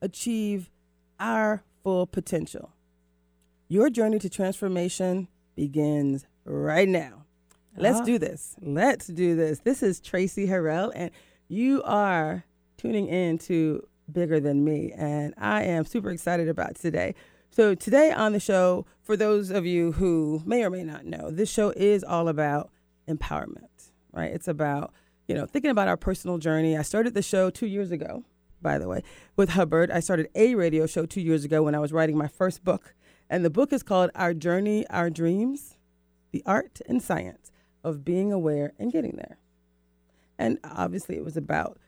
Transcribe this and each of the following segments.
achieve our full potential. Your journey to transformation begins right now. Let's ah. do this. Let's do this. This is Traci Harrell, and you are tuning in to Bigger Than Me, and I am super excited about today. So, today on the show, for those of you who may or may not know, this show is all about empowerment, right? It's about, you know, thinking about our personal journey. I started the show two years ago by the way, with Hubbard. I started a radio show two years ago when I was writing my first book. And the book is called Our Journey, Our Dreams The Art and Science of Being Aware and Getting There. And obviously, it was about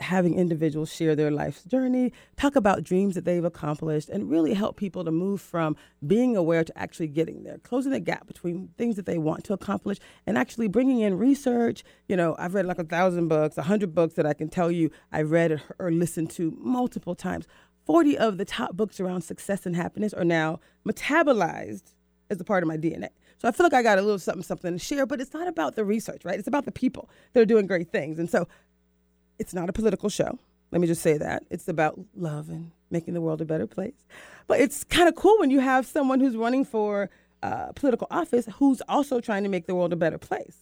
having individuals share their life's journey, talk about dreams that they've accomplished, and really help people to move from being aware to actually getting there, closing the gap between things that they want to accomplish and actually bringing in research. You know, I've read like a thousand books, a hundred books that I can tell you I read or listened to multiple times. 40 of the top books around success and happiness are now metabolized as a part of my DNA. So I feel like I got a little something, something to share, but it's not about the research, right? It's about the people that are doing great things. And so it's not a political show. Let me just say that. It's about love and making the world a better place. But it's kind of cool when you have someone who's running for uh, political office who's also trying to make the world a better place.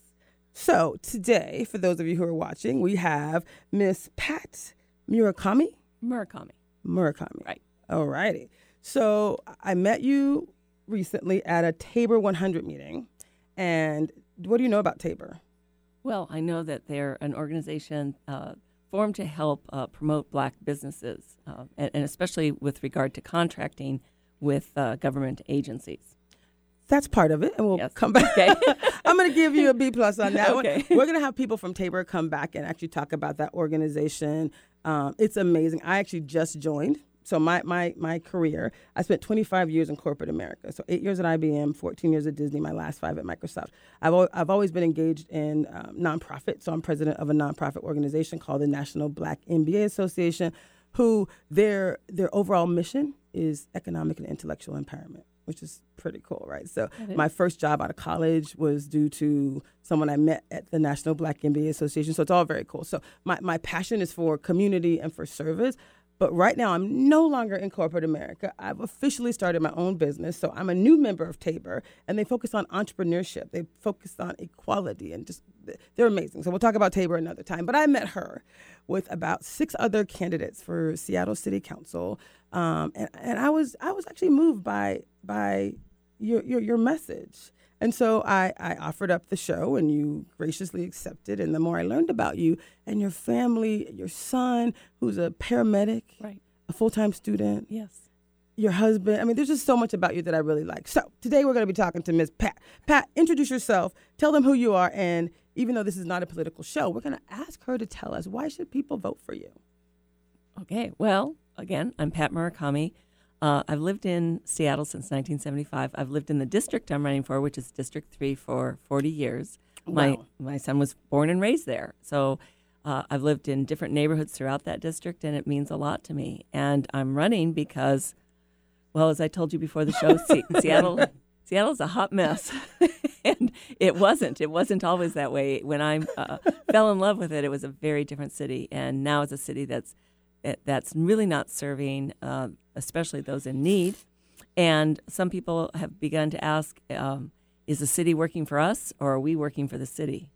So today, for those of you who are watching, we have Miss Pat Murakami. Murakami. Murakami. Right. All righty. So I met you recently at a Tabor 100 meeting. And what do you know about Tabor? Well, I know that they're an organization uh, formed to help uh, promote black businesses, uh, and, and, especially with regard to contracting with uh, government agencies. That's part of it, and we'll yes. come back. Okay. I'm going to give you a B plus on that okay. one. We're going to have people from Tabor come back and actually talk about that organization. Um, it's amazing. I actually just joined. So my, my my career, I spent 25 years in corporate America. So eight years at IBM, 14 years at Disney, my last five at Microsoft. I've al- I've always been engaged in um, nonprofit. So I'm president of a nonprofit organization called the National Black MBA Association, who their their overall mission is economic and intellectual empowerment which is pretty cool, right? So my first job out of college was due to someone I met at the National Black MBA Association. So it's all very cool. So my, my passion is for community and for service. But right now, I'm no longer in corporate America. I've officially started my own business. So I'm a new member of Tabor, and they focus on entrepreneurship. They focus on equality and just, they're amazing. So we'll talk about Tabor another time. But I met her with about six other candidates for Seattle City Council. Um, and, and I was I was actually moved by by your your, your message. And so I, I offered up the show, and you graciously accepted. And the more I learned about you and your family, your son, who's a paramedic, right. a full time student, yes, your husband. I mean, there's just so much about you that I really like. So today we're going to be talking to Ms. Pat. Pat, introduce yourself. Tell them who you are, and even though this is not a political show, we're going to ask her to tell us why should people vote for you. Okay. Well, again, I'm Pat Murakami. Uh, I've lived in Seattle since 1975. I've lived in the district I'm running for, which is District 3, for 40 years. Wow. My, my son was born and raised there. So uh, I've lived in different neighborhoods throughout that district, and it means a lot to me. And I'm running because, well, as I told you before the show, Se- Seattle. Seattle's a hot mess, and it wasn't. It wasn't always that way. When I uh, fell in love with it, it was a very different city, and now it's a city that's that's really not serving, uh, especially those in need. And some people have begun to ask, um, is the city working for us or are we working for the city?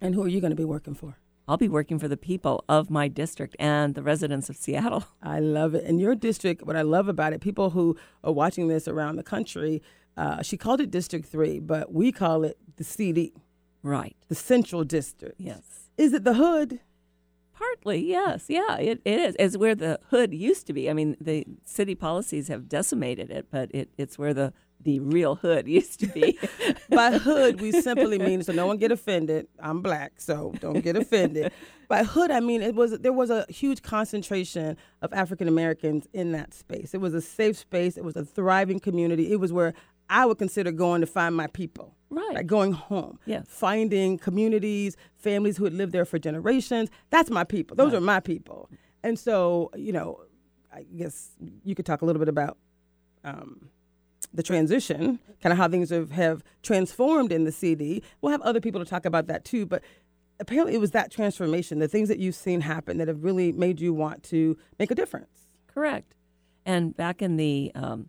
And who are you going to be working for? I'll be working for the people of my district and the residents of Seattle. I love it. And your district, what I love about it, people who are watching this around the country, uh, she called it District 3, but we call it the CD. Right. The Central District. Yes. Is it the hood? Partly, yes. Yeah, it, it is. It's where the hood used to be. I mean, the city policies have decimated it, but it, it's where the the real hood used to be. By hood, we simply mean so no one get offended. I'm black, so don't get offended. By hood, I mean it was there was a huge concentration of African Americans in that space. It was a safe space. It was a thriving community. It was where I would consider going to find my people. Right. Like going home. Yes. Finding communities, families who had lived there for generations. That's my people. Those Right. are my people. And so, you know, I guess you could talk a little bit about um, the transition, kind of how things have, have transformed in the CD. We'll have other people to talk about that too, but apparently it was that transformation, the things that you've seen happen that have really made you want to make a difference. Correct. And back in the um,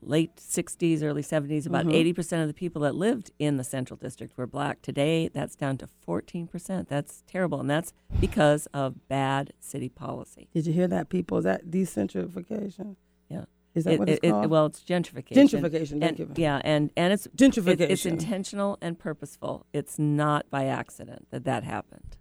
late 60s, early 70s, about Mhm. 80% of the people that lived in the Central District were black. Today, that's down to 14%. That's terrible. And that's because of bad city policy. Did you hear that, people? Is that decentrification? Yeah. Is that It- what it's it- it- called? well, it's gentrification. Gentrification, thank And- you. Yeah, and, and it's, it- Gentrification. it's intentional and purposeful. It's not by accident that that happened.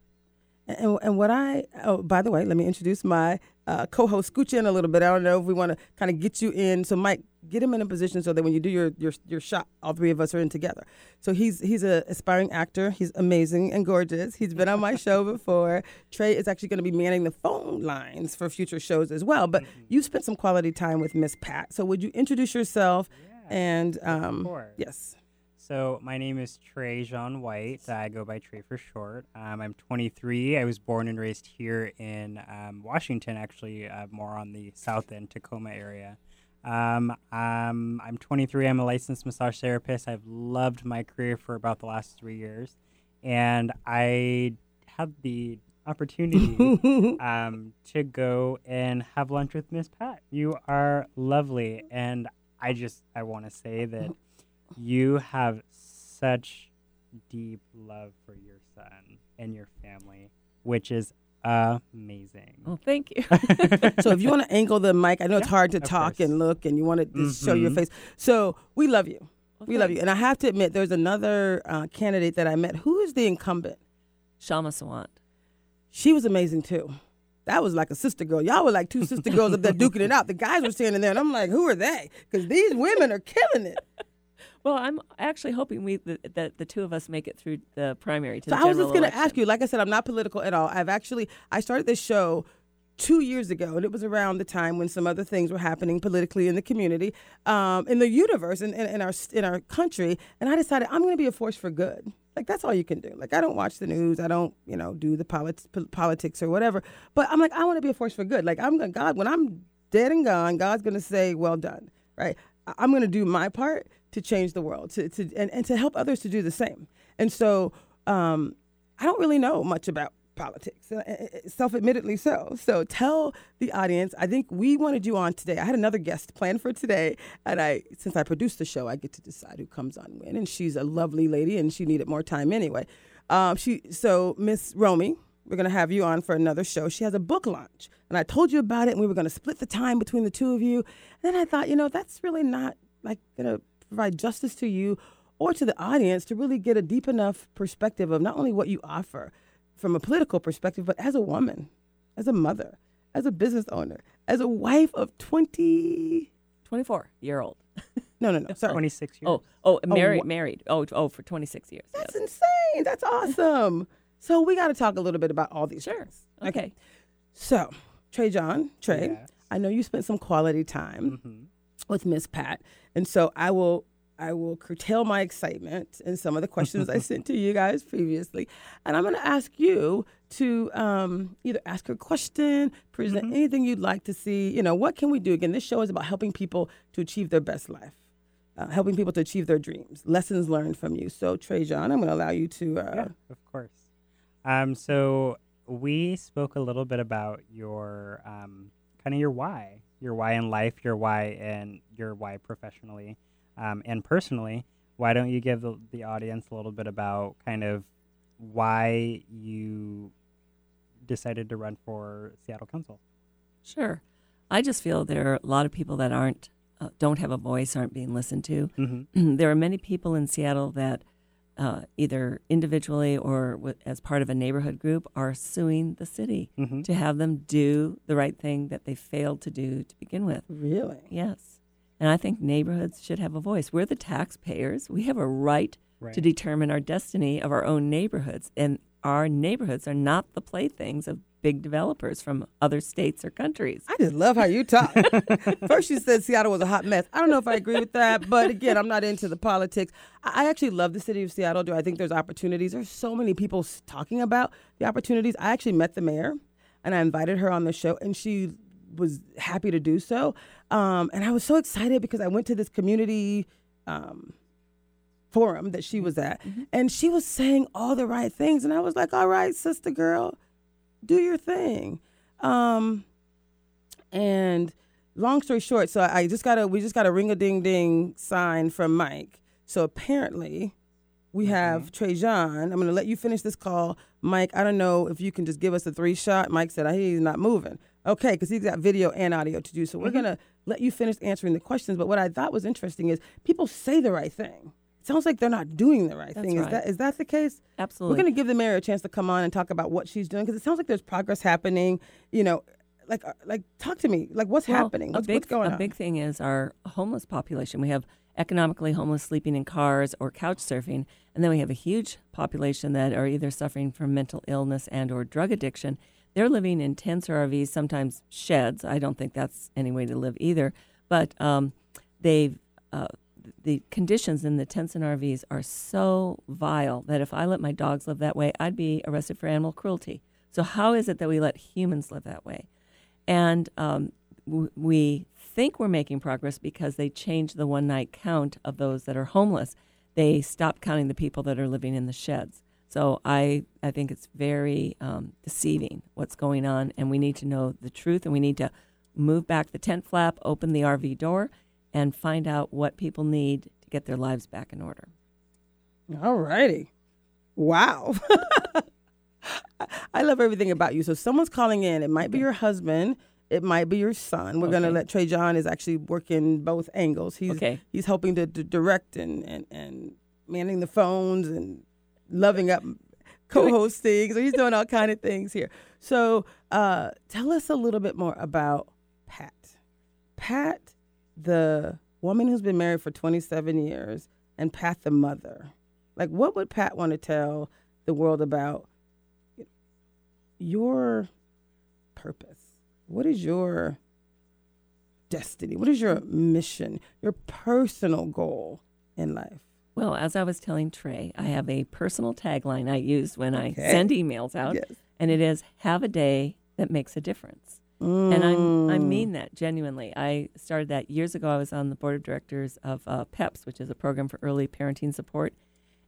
And, and what I, oh, by the way, let me introduce my uh, co-host. Scooch in a little bit. I don't know if we want to kind of get you in. So, Mike, get him in a position so that when you do your your your shot, all three of us are in together. So he's he's an aspiring actor. He's amazing and gorgeous. He's been on my show before. Trey is actually going to be manning the phone lines for future shows as well. But you spent some quality time with Miss Pat. So would you introduce yourself? And um, course. yes, So my name is Trey Jean White. I go by Trey for short. Um, I'm 23. I was born and raised here in um, Washington, actually, uh, more on the south end, Tacoma area. Um, um, I'm 23. I'm a licensed massage therapist. I've loved my career for about the last three years, and I had the opportunity um, to go and have lunch with Miss Pat. You are lovely, and I just I want to say that you have such deep love for your son and your family, which is amazing. Well, thank you. so if you want to angle the mic, I know it's hard to talk course. and look, and you want to just show your Mhm. face. So we love you. Well, We love you. And I have to admit, there's another uh, candidate that I met. Who is the incumbent? Kshama Sawant. She was amazing too. That was like a sister girl. Y'all were like two sister girls up there duking it out. The guys were standing there, and I'm like, who are they? Because these women are killing it. Well, I'm actually hoping we that, that the two of us make it through the primary to So the I was just going to ask you. Like I said, I'm not political at all. I've actually I started this show two years ago, and it was around the time when some other things were happening politically in the community, um, in the universe, in, in, in our in our country. And I decided I'm going to be a force for good. Like that's all you can do. Like I don't watch the news. I don't you know do the polit- politics or whatever. But I'm like I want to be a force for good. Like I'm gonna God when I'm dead and gone, God's going to say, "Well done." Right? I- I'm going to do my part to change the world, to, to and, and to help others to do the same. And so um, I don't really know much about politics, uh, self admittedly so. So tell the audience. I think we wanted you on today. I had another guest planned for today, and I, since I produced the show, I get to decide who comes on when. And she's a lovely lady, and she needed more time anyway. Um, she so Miss Romy. We're going to have you on for another show. She has a book launch. And I told you about it, and we were going to split the time between the two of you. And then I thought, you know, that's really not like to provide justice to you or to the audience to really get a deep enough perspective of not only what you offer from a political perspective, but as a woman, as a mother, as a business owner, as a wife of 20. 24 year old. No, no, no. Sorry. 26 years. Oh, oh, married, wha- married. Oh, oh, for 26 years. That's yes. insane. That's awesome. So we got to talk a little bit about all these Sure. things. Okay. So, Trey John, Trey, Yes. I know you spent some quality time Mhm. With Miss Pat, and so I will I will curtail my excitement and some of the questions I sent to you guys previously, and I'm going to ask you to um, either ask a question, present anything you'd like to see. You know, what can we do? Again, this show is about helping people to achieve their best life. Uh, helping people to achieve their dreams, lessons learned from you. So, Trey John, I'm going to allow you to. Uh, Yeah, of course. Um, so we spoke a little bit about your um, kind of your why, your why in life, your why and your why professionally um, and personally. Why don't you give the, the audience a little bit about kind of why you decided to run for Seattle Council? Sure. I just feel there are a lot of people that aren't, uh, don't have a voice, aren't being listened to. Mm-hmm. there are many people in Seattle that uh, either individually or as part of a neighborhood group are suing the city Mm-hmm. to have them do the right thing that they failed to do to begin with. really? Yes. And I think neighborhoods should have a voice. We're the taxpayers. We have a right, Right. to determine our destiny of our own neighborhoods. And our neighborhoods are not the playthings of big developers from other states or countries. I just love how you talk. First, you said Seattle was a hot mess. I don't know if I agree with that, but again, I'm not into the politics. I actually love the city of Seattle. Do I think there's opportunities? There's so many people talking about the opportunities. I actually met the mayor, and I invited her on the show, and she was happy to do so. Um, and I was so excited because I went to this community. Um, forum that she was at mm-hmm. and she was saying all the right things and i was like all right sister girl do your thing um and long story short so i just got a we just got a ring a ding ding sign from mike so apparently we mm-hmm. have Trey Jean. I'm going to let you finish this call. Mike, I don't know if you can just give us a three shot. Mike said he's not moving. Okay, because he's got video and audio to do. So we're mm-hmm. going to let you finish answering the questions. But what I thought was interesting is people say the right thing. Sounds like they're not doing the right That's thing. Is that is that the case? Absolutely. We're going to give the mayor a chance to come on and talk about what she's doing because it sounds like there's progress happening. You know, like uh, like talk to me. Like what's Well, happening? What's, big, what's going a on? A big thing is our homeless population. We have economically homeless sleeping in cars or couch surfing, and then we have a huge population that are either suffering from mental illness and or drug addiction. They're living in tents or RVs, sometimes sheds. I don't think that's any way to live either. But um, they've uh, the conditions in the tents and RVs are so vile that if I let my dogs live that way, I'd be arrested for animal cruelty. So how is it that we let humans live that way? And um, we think we're making progress because they changed the one night count of those that are homeless. They stopped counting the people that are living in the sheds. So I, I think it's very um, deceiving what's going on, and we need to know the truth, and we need to move back the tent flap, open the RV door, and find out what people need to get their lives back in order. All righty. Wow. I love everything about you. So someone's calling in. It might be your husband. It might be your son. We're gonna let Trey John is actually working both angles. He's Okay. he's helping to, to direct and, and and manning the phones and loving up co-hosting. so he's doing all kind of things here. So uh, tell us a little bit more about Pat. Pat, the woman who's been married for 27 years, and Pat, the mother. Like, what would Pat want to tell the world about your purpose? What is your destiny? What is your mission, your personal goal in life? Well, as I was telling Trey, I have a personal tagline I use when I send emails out, Yes. and it is "Have a day that makes a difference." And I'm, I Mm. mean that genuinely. I started that years ago. I was on the board of directors of uh, PEPS, which is a program for early parenting support,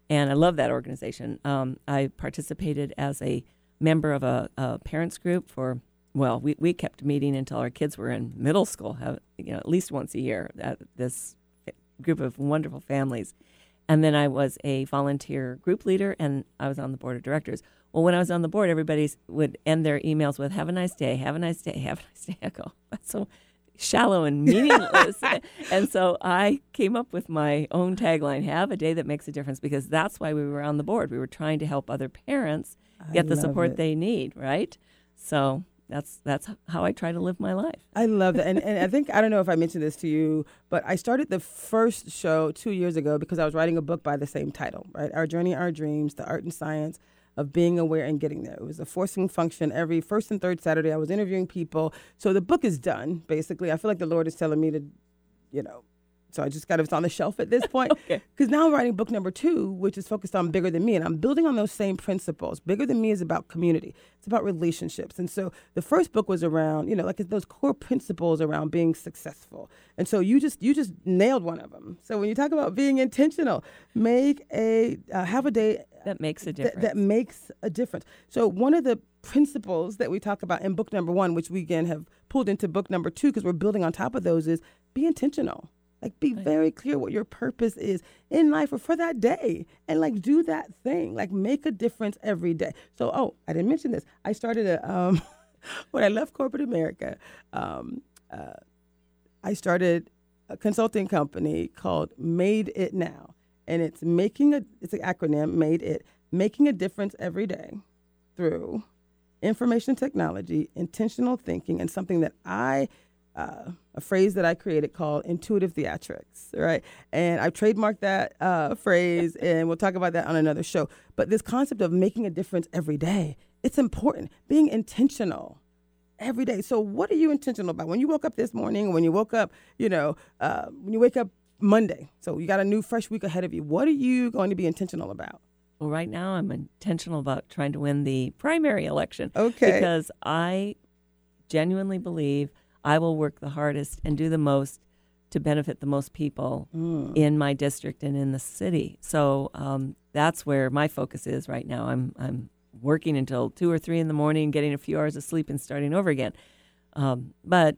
and I love that organization. Um, I participated as a member of a, a parents group for well, we, we kept meeting until our kids were in middle school, have, you know, at least once a year. At this group of wonderful families, and then I was a volunteer group leader, and I was on the board of directors. Well, when I was on the board, everybody would end their emails with "Have a nice day, have a nice day, have a nice day." I go, that's so shallow and meaningless. and so I came up with my own tagline: "Have a day that makes a difference," because that's why we were on the board. We were trying to help other parents I get the support it. they need, right? So that's that's how I try to live my life. I love that. And, and I think, I don't know if I mentioned this to you, but I started the first show two years ago because I was writing a book by the same title, right? Our Journey, Our Dreams, The Art and Science of Being Aware and Getting There. It was a forcing function every first and third Saturday. I was interviewing people. So the book is done, basically. I feel like the Lord is telling me to, you know, so I just got it's on the shelf at this point. Okay. Because now I'm writing book number two, which is focused on bigger than me, and I'm building on those same principles. Bigger than me is about community. It's about relationships, and so the first book was around, you know, like those core principles around being successful. And so you just you just nailed one of them. So when you talk about being intentional, make a uh, have a day That makes a difference. that makes a difference. So one of the principles that we talk about in book number one, which we again have pulled into book number two because we're building on top of those, is be intentional. Like be very clear what your purpose is in life or for that day, and like do that thing. Like make a difference every day. So oh, I didn't mention this. I started a um, when I left corporate America. Um, uh, I started a consulting company called Made It Now, and it's making a it's an acronym Made It making a difference every day through information technology, intentional thinking, and something that I uh, a phrase that I created called intuitive theatrics, right? And I've trademarked that uh, phrase, and we'll talk about that on another show. But this concept of making a difference every day, it's important. Being intentional every day. So, what are you intentional about? When you woke up this morning, when you woke up, you know, uh, when you wake up Monday, so you got a new fresh week ahead of you, what are you going to be intentional about? Well, right now I'm intentional about trying to win the primary election. Okay. Because I genuinely believe I will work the hardest and do the most to benefit the most people Mm. in my district and in the city. So um, that's where my focus is right now. I'm I'm working until two or three in the morning, getting a few hours of sleep, and starting over again. Um, but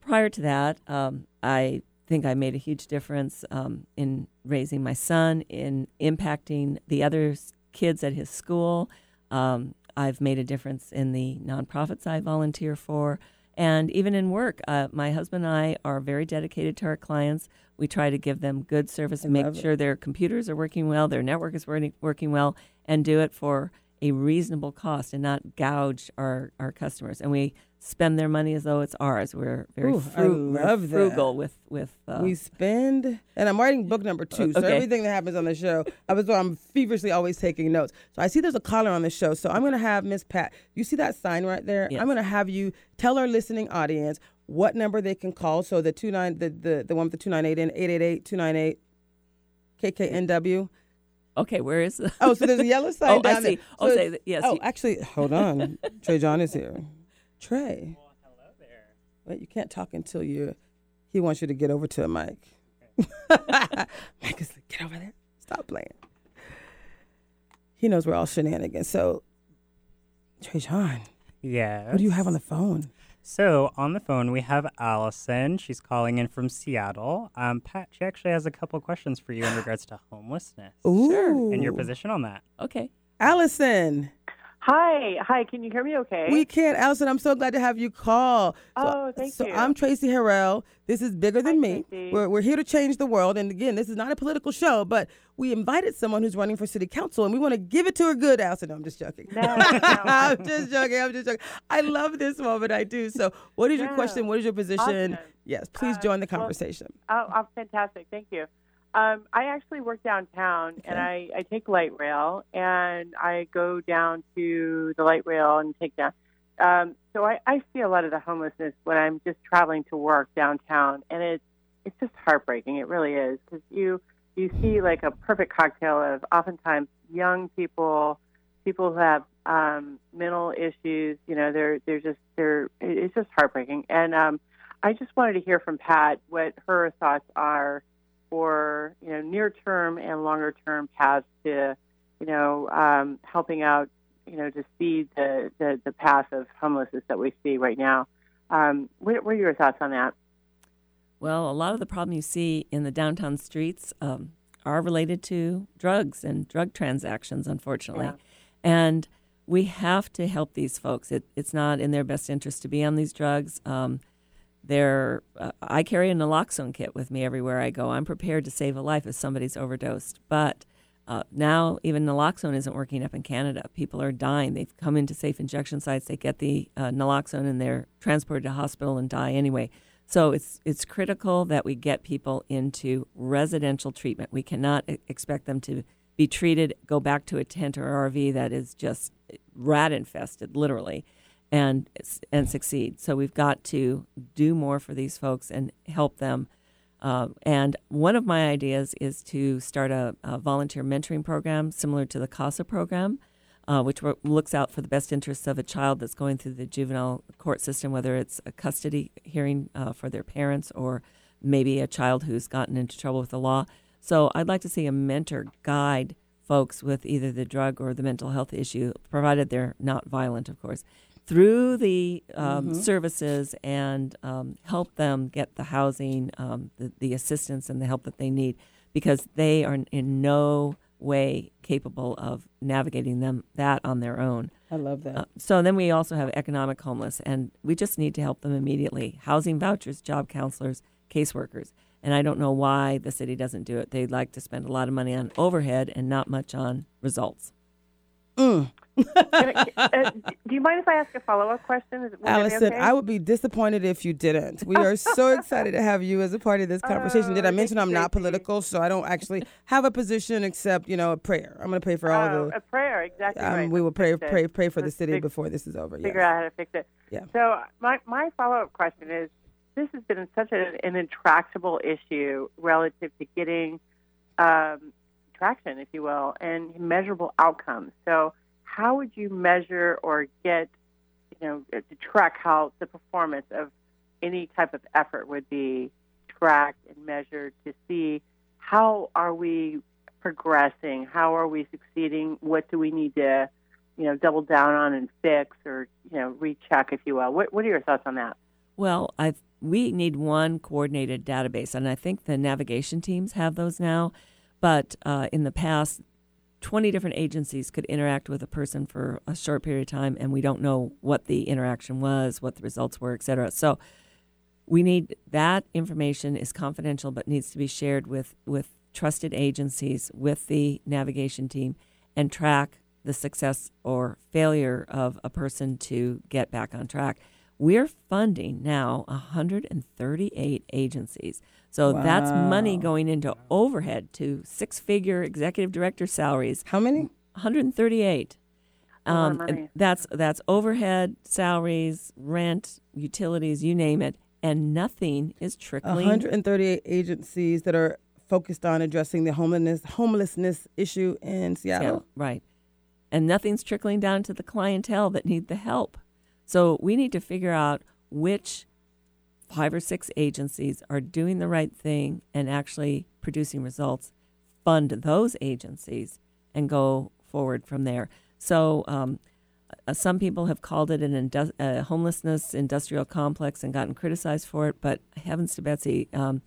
prior to that, um, I think I made a huge difference um, in raising my son, in impacting the other kids at his school. Um, I've made a difference in the nonprofits I volunteer for. And even in work, uh, my husband and I are very dedicated to our clients. We try to give them good service and make love it. sure their computers are working well, their network is working, working well, and do it for a reasonable cost and not gouge our, our customers. And we spend their money as though it's ours. We're very Ooh, I fru- we're that. frugal with with. Uh, we spend, and I'm writing book number two. So everything that happens on the show, I was I'm feverishly always taking notes. So I see there's a caller on the show. So I'm gonna have Miss Pat. You see that sign right there? Yes. I'm gonna have you tell our listening audience what number they can call. So the two nine the the, the one with the two nine eight and eight eight eight two nine eight KKNW. okay, where is? The, Oh, so there's a yellow sign oh, down I there. So Oh, say that- yes. Oh, actually, hold on. Trey John is here. Trey. Well, hello there. Wait, you can't talk until you. He wants you to get over to a mic. Mike is like, get over there. Stop playing. He knows we're all shenanigans. So, Trey John, Yeah. what do you have on the phone? So on the phone we have Allison. She's calling in from Seattle. Um, Pat, she actually has a couple questions for you in regards to homelessness Ooh, and your position on that. okay. Allison. Hi, hi. Can you hear me? Okay. We can, Allison. I'm so glad to have you call. So, Oh, thank so you. So I'm Traci Harrell. This is bigger than Hi, me. Traci. We're, we're here to change the world. And again, this is not a political show, but we invited someone who's running for city council, and we want to give it to her good. Allison, no, I'm just joking. No, no. I'm just joking. I'm just joking. I love this moment. I do. So, what is your question? What is your position? Awesome. Yes, please Uh, join the well, conversation. oh, oh, fantastic. Thank you. Um, I actually work downtown, and I, I take light rail, and I go down to the light rail and take down. Um, so I, I see a lot of the homelessness when I'm just traveling to work downtown, and it's it's just heartbreaking. It really is because you you see like a perfect cocktail of oftentimes young people, people who have um, mental issues. You know, they're they're just they're it's just heartbreaking. And um, I just wanted to hear from Pat what her thoughts are for you know near term and longer term paths to you know um, helping out you know to see the, the the path of homelessness that we see right now. Um, what, what are your thoughts on that? Well, a lot of the problem you see in the downtown streets um, are related to drugs and drug transactions, unfortunately. Yeah. And we have to help these folks. It, it's not in their best interest to be on these drugs. Um, they're, uh, I carry a naloxone kit with me everywhere I go. I'm prepared to save a life if somebody's overdosed. But uh, now even naloxone isn't working up in Canada. People are dying. They've come into safe injection sites. They get the uh, naloxone and they're transported to hospital and die anyway. So it's it's critical that we get people into residential treatment. We cannot expect them to be treated, go back to a tent or RV that is just rat infested, literally, and and succeed. So we've got to do more for these folks and help them. Uh, and one of my ideas is to start a, a volunteer mentoring program similar to the CASA program, uh, which looks out for the best interests of a child that's going through the juvenile court system, whether it's a custody hearing uh, for their parents or maybe a child who's gotten into trouble with the law. So I'd like to see a mentor guide folks with either the drug or the mental health issue, provided they're not violent, of course, through the um, services and um, help them get the housing, um, the, the assistance, and the help that they need because they are in no way capable of navigating them that on their own. I love that. Uh, so then we also have economic homeless, and we just need to help them immediately. Housing vouchers, job counselors, caseworkers. And I don't know why the city doesn't do it. They'd like to spend a lot of money on overhead and not much on results. Mm. uh, do you mind if I ask a follow up question? Allison, okay? I would be disappointed if you didn't. We are so excited to have you as a part of this conversation. Oh, Did I mention I'm not political, so I don't actually have a position except you know a prayer. I'm going to pray for all Oh, the. a prayer, exactly Um, right. we will pray, pray, pray for the Let's city fix- before this is over. Figure yes. out how to fix it. Yeah. So my my follow up question is: This has been such a, an intractable issue relative to getting um, traction, if you will, and measurable outcomes. So how would you measure or get, you know, to track how the performance of any type of effort would be tracked and measured to see how are we progressing, how are we succeeding, what do we need to, you know, double down on and fix or you know recheck, if you will. What What are your thoughts on that? Well, I we need one coordinated database, and I think the navigation teams have those now. But uh, in the past, twenty different agencies could interact with a person for a short period of time, and we don't know what the interaction was, what the results were, et cetera. So we need that information is confidential, but needs to be shared with with trusted agencies, with the navigation team, and track the success or failure of a person to get back on track. We're funding now 138 agencies. So that's money going into overhead to six figure executive director salaries. How many? 138. A lot of Um, that's that's overhead, salaries, rent, utilities, you name it, and nothing is trickling. 138 agencies that are focused on addressing the homelessness homelessness issue in Seattle. Yeah, right. And nothing's trickling down to the clientele that need the help. So we need to figure out which five or six agencies are doing the right thing and actually producing results, fund those agencies, and go forward from there. So um, uh, some people have called it an indu- a homelessness industrial complex and gotten criticized for it, but heavens to Betsy, um,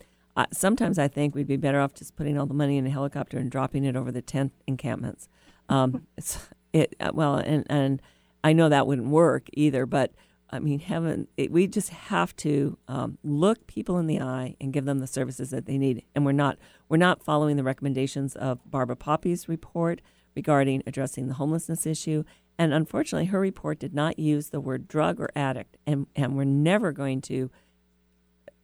sometimes I think we'd be better off just putting all the money in a helicopter and dropping it over the tent encampments. Um, it uh, well, and and I know that wouldn't work either, but I mean, heaven, it, we just have to um, look people in the eye and give them the services that they need. And we're not we're not following the recommendations of Barbara Poppe's report regarding addressing the homelessness issue. And unfortunately, her report did not use the word drug or addict. And and we're never going to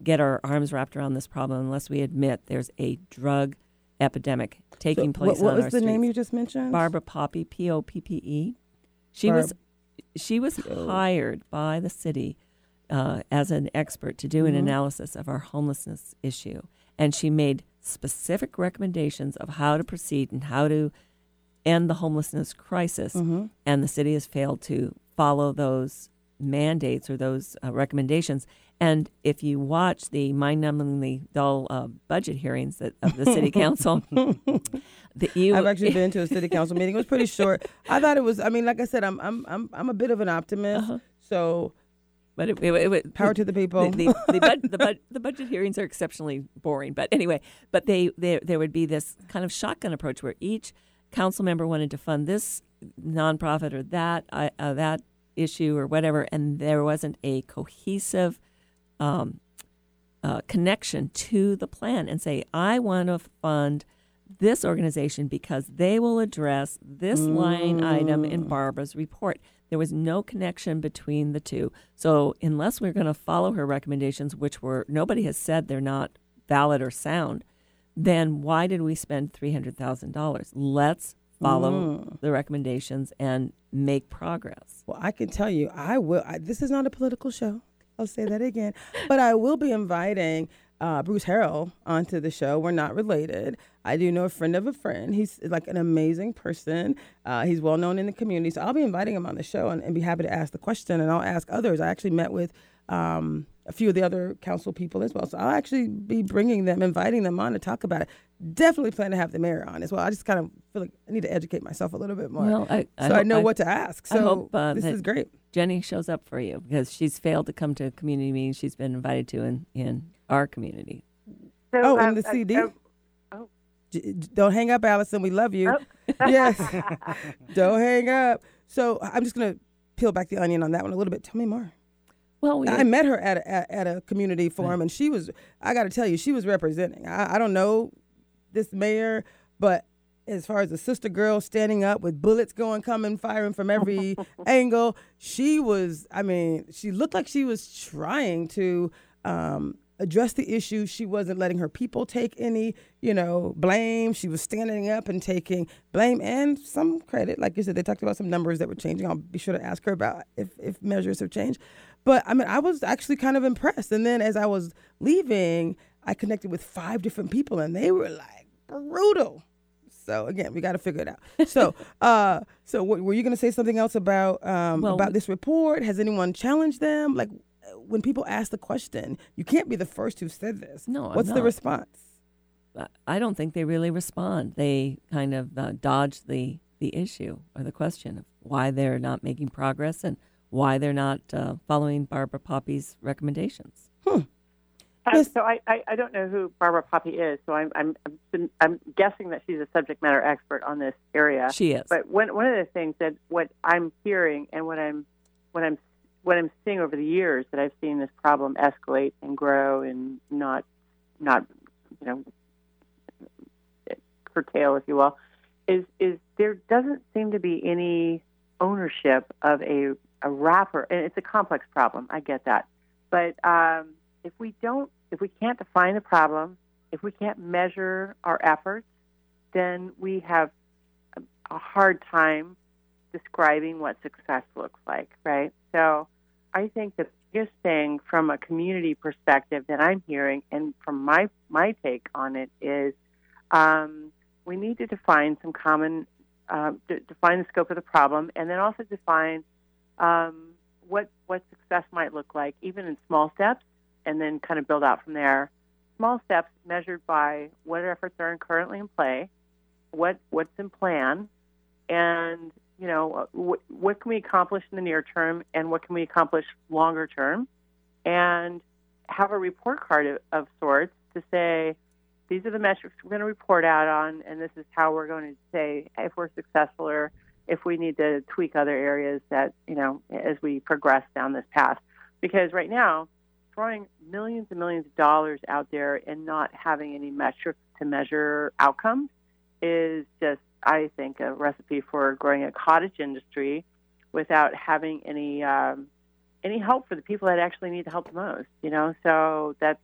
get our arms wrapped around this problem unless we admit there's a drug epidemic taking So place what, what was the name you just mentioned? Barbara Poppe, P O P P E. She was she was P-O. hired by the city uh, as an expert to do an Mhm. analysis of our homelessness issue, and she made specific recommendations of how to proceed and how to end the homelessness crisis. Mhm. And the city has failed to follow those mandates or those uh, recommendations. And if you watch the mind-numbingly dull uh, budget hearings that, of the city council, that you I've actually been to a city council meeting. It was pretty short. I thought it was. I mean, like I said, I'm I'm I'm I'm a bit of an optimist. Uh-huh. So But it, it, it, power to the people. The, the, the, bud, the, bud, the budget hearings are exceptionally boring. But anyway, but they, they there would be this kind of shotgun approach where each council member wanted to fund this nonprofit or that uh, uh, that issue or whatever, and there wasn't a cohesive um, uh, connection to the plan and say, I want to fund this organization because they will address this line item in Barbara's report. There was no connection between the two. So unless we're going to follow her recommendations, which were nobody has said they're not valid or sound, then why did we spend three hundred thousand dollars? Let's follow the recommendations and make progress. Well, I can tell you, I will. I, this is not a political show. I'll say that again. But I will be inviting uh, Bruce Harrell onto the show. We're not related. I do know a friend of a friend. He's like an amazing person. Uh, he's well known in the community. So I'll be inviting him on the show and, and be happy to ask the question. And I'll ask others. I actually met with um, a few of the other council people as well. So I'll actually be bringing them, inviting them on to talk about it. Definitely plan to have the mayor on as well. I just kind of feel like I need to educate myself a little bit more. Well, I, so I, hope- know what to ask. I So hope, uh, this is great. Jenny shows up for you because she's failed to come to community meetings she's been invited to in, in our community. So, Oh, um, and the uh, CD? uh, J- j- don't hang up, Allison. We love you. Oh. yes. don't hang up. So I'm just going to peel back the onion on that one a little bit. Tell me more. Well, we, I met her at a, at, a community forum, and she was, I got to tell you, she was representing. I, I don't know this mayor, but as far as the sister girl standing up with bullets going, coming, firing from every angle, she was, I mean, she looked like she was trying to um, address the issue. She wasn't letting her people take any, you know, blame. She was standing up and taking blame and some credit. Like you said, they talked about some numbers that were changing. I'll be sure to ask her about if, if measures have changed. But I mean, I was actually kind of impressed. And then as I was leaving, I connected with five different people and they were like brutal. So again, we got to figure it out. So, uh, so w- were you going to say something else about um, Well, about this report? Has anyone challenged them? Like when people ask the question, you can't be the first who said this. No, What's the response? I- I don't think they really respond. They kind of uh, dodge the the issue or the question of why they're not making progress and why they're not uh, following Barbara Poppe's recommendations. Um, Yes. so I, I, I don't know who Barbara Poppe is, so I'm I'm I'm, been, I'm guessing that she's a subject matter expert on this area. She is. But one one of the things that what I'm hearing and what I'm what I'm what I'm seeing over the years that I've seen this problem escalate and grow and not not you know curtail, if you will, is is there doesn't seem to be any ownership of a a wrapper, and it's a complex problem. I get that, but um, if we don't, if we can't define the problem, if we can't measure our efforts, then we have a, hard time describing what success looks like, right? So I think the biggest thing from a community perspective that I'm hearing, and from my my take on it, is um, we need to define some common, uh, d- define the scope of the problem, and then also define um, what what success might look like, even in small steps, and then kind of build out from there. Small steps measured by what efforts are currently in play, what what's in plan, and you know what, what can we accomplish in the near term, and what can we accomplish longer term, and have a report card of, of sorts to say these are the metrics we're going to report out on, and this is how we're going to say if we're successful or if we need to tweak other areas that you know as we progress down this path. Because right now, throwing millions and millions of dollars out there and not having any metrics to measure outcomes is just, I think, a recipe for growing a cottage industry without having any um, any help for the people that actually need the help the most. You know, so that's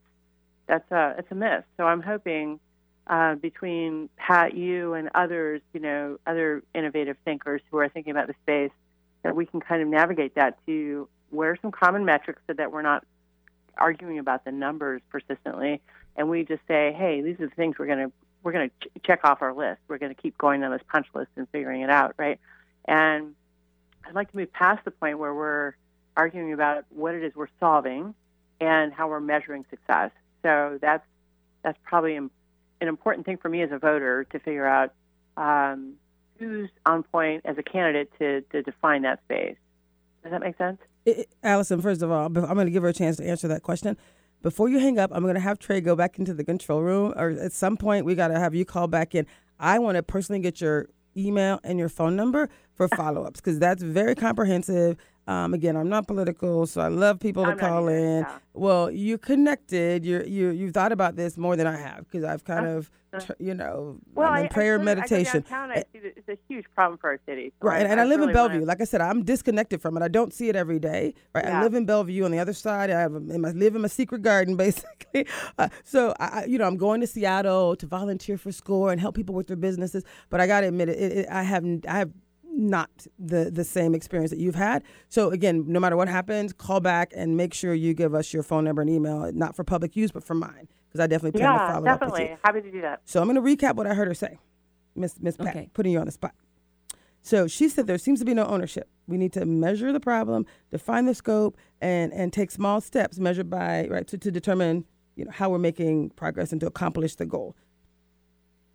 that's a it's a miss. So I'm hoping uh, between Pat, you, and others, you know, other innovative thinkers who are thinking about the space, that we can kind of navigate that to where some common metrics so that we're not arguing about the numbers persistently, and we just say, hey, these are the things we're going to we're going to ch- check off our list. We're going to keep going on this punch list and figuring it out, right? And I'd like to move past the point where we're arguing about what it is we're solving and how we're measuring success. So that's that's probably an important thing for me as a voter to figure out um, who's on point as a candidate to, to define that space. Does that make sense? I- I- Allison, first of all, I'm going to give her a chance to answer that question. Before you hang up, I'm going to have Trey go back into the control room, or at some point, we got to have you call back in. I want to personally get your email and your phone number for follow ups because that's very comprehensive. Um, again, I'm not political, so I love people to I'm call in. yeah. Well, you're connected. You're you you've thought about this more than I have because I've kind of, tr- you know, Uh, Well, I'm I, in prayer I, live- meditation. I downtown. I see that it's a huge problem for our city. So Right, and, and I, live in really wanna- Bellevue. Like I said, I'm disconnected from it. I don't see it every day. Right, I live in Bellevue on the other side. I have a, in my, live in my secret garden, basically. Uh, so I, I- you know, I'm going to Seattle to volunteer for SCORE and help people with their businesses. But I got to admit, it, it, I have I have not the the same experience that you've had. So again, no matter what happens, call back and make sure you give us your phone number and email, not for public use, but for mine, because I definitely plan to Yeah, follow up with definitely. you. Happy to do that. So I'm going to recap what I heard her say, Miss Miss Pat, Okay. putting you on the spot. So she said there seems to be no ownership. We need to measure the problem, define the scope, and and take small steps measured by right to, to determine you know how we're making progress and to accomplish the goal.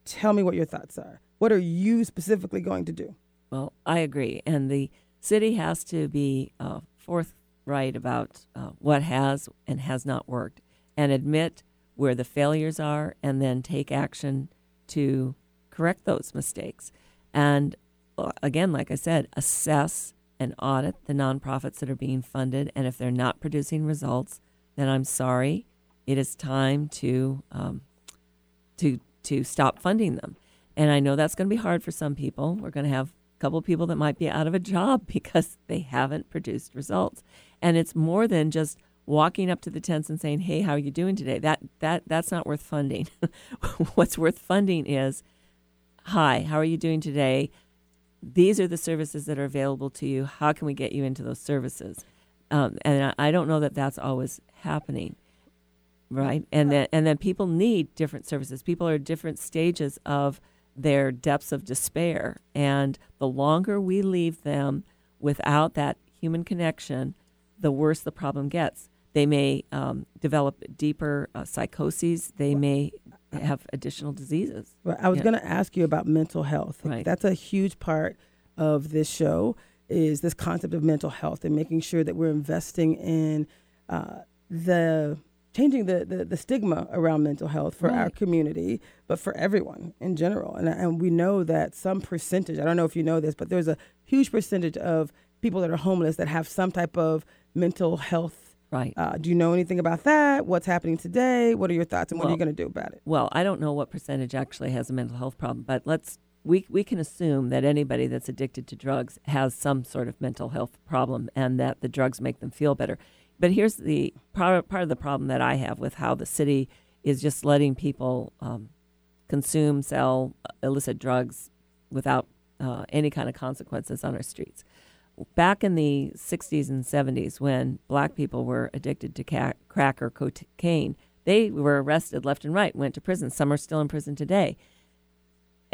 Tell me what your thoughts are. What are you specifically going to do? Well, I agree. And the city has to be uh, forthright about uh, what has and has not worked and admit where the failures are and then take action to correct those mistakes. And uh, again, like I said, assess and audit the nonprofits that are being funded. And if they're not producing results, then I'm sorry. It is time to um, to to stop funding them. And I know that's going to be hard for some people. We're going to have couple of people that might be out of a job because they haven't produced results. And it's more than just walking up to the tents and saying, "Hey, how are you doing today?" That that that's not worth funding. What's worth funding is, "Hi, how are you doing today?" These are the services that are available to you. How can we get you into those services? Um, and I, I don't know that that's always happening, right? And then and then people need different services. People are at different stages of their depths of despair, and the longer we leave them without that human connection, the worse the problem gets. They may um, develop deeper uh, psychoses. They may have additional diseases. Well, I was Yeah. going to ask you about mental health. Right. That's a huge part of this show is this concept of mental health and making sure that we're investing in uh, the changing the, the, the stigma around mental health for our community, but for everyone in general. And, and we know that some percentage, I don't know if you know this, but there's a huge percentage of people that are homeless that have some type of mental health. Right. Uh, do you know anything about that? What's happening today? What are your thoughts and what are you going to do about it? well, I don't know what percentage actually has a mental health problem, but let's we we can assume that anybody that's addicted to drugs has some sort of mental health problem, and that the drugs make them feel better. But here's the part part of the problem that I have with how the city is just letting people um, consume, sell illicit drugs without uh, any kind of consequences on our streets. Back in the 60s and 70s, when black people were addicted to ca- crack or cocaine, they were arrested left and right, went to prison. Some are still in prison today.